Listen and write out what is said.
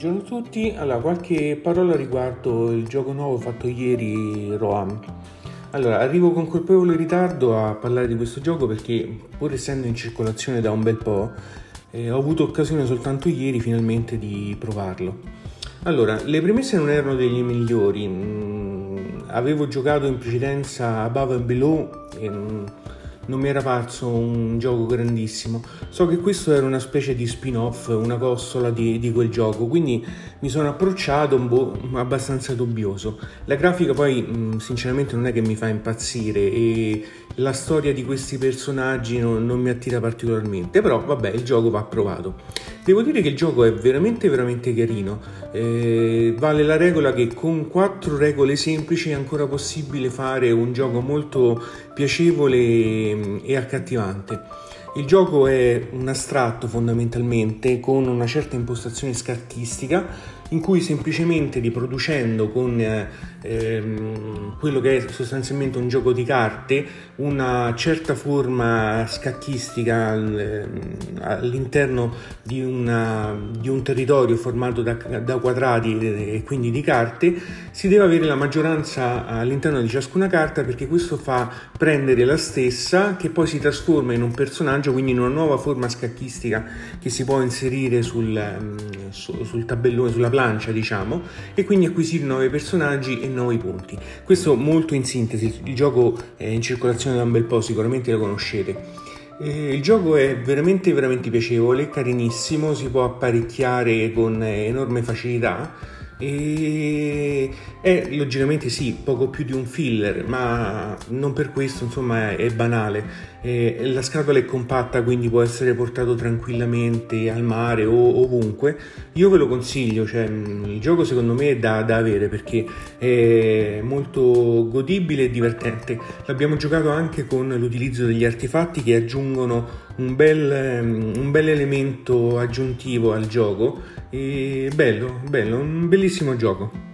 buongiorno a tutti. Allora, qualche parola riguardo il gioco nuovo fatto ieri, Roam. Allora, arrivo con colpevole ritardo a parlare di questo gioco perché, pur essendo in circolazione da un bel po', eh, ho avuto occasione soltanto ieri finalmente di provarlo. Allora, le premesse non erano degli migliori. Mm, avevo giocato in precedenza Above and Below e mm, non mi era parso un gioco grandissimo. So che questo era una specie di spin-off, una costola di, di quel gioco, quindi mi sono approcciato po' abbastanza dubbioso. La grafica poi sinceramente non è che mi fa impazzire e la storia di questi personaggi non, non mi attira particolarmente, però vabbè il gioco va provato. Devo dire che il gioco è veramente veramente carino, eh, vale la regola che con quattro regole semplici è ancora possibile fare un gioco molto piacevole mm, e accattivante. Il gioco è un astratto fondamentalmente con una certa impostazione scattistica in cui semplicemente riproducendo con ehm, quello che è sostanzialmente un gioco di carte una certa forma scacchistica ehm, all'interno di, una, di, un territorio formato da, da quadrati e quindi di carte si deve avere la maggioranza all'interno di ciascuna carta perché questo fa prendere la stessa che poi si trasforma in un personaggio quindi in una nuova forma scacchistica che si può inserire sul, ehm, sul tabellone sulla plancia plancia, diciamo, e quindi acquisire nuovi personaggi e nuovi punti. Questo molto in sintesi, il gioco è in circolazione da un bel po', sicuramente lo conoscete. il gioco è veramente veramente piacevole, carinissimo, si può apparecchiare con enorme facilità e è logicamente sì, poco più di un filler, ma non per questo insomma è, banale. E la scatola è compatta, quindi può essere portato tranquillamente al mare o ovunque. Io ve lo consiglio, cioè, il gioco secondo me è da, da avere perché è molto godibile e divertente. L'abbiamo giocato anche con l'utilizzo degli artefatti che aggiungono un bel, un bel elemento aggiuntivo al gioco. E bello, bello, un bellissimo gioco.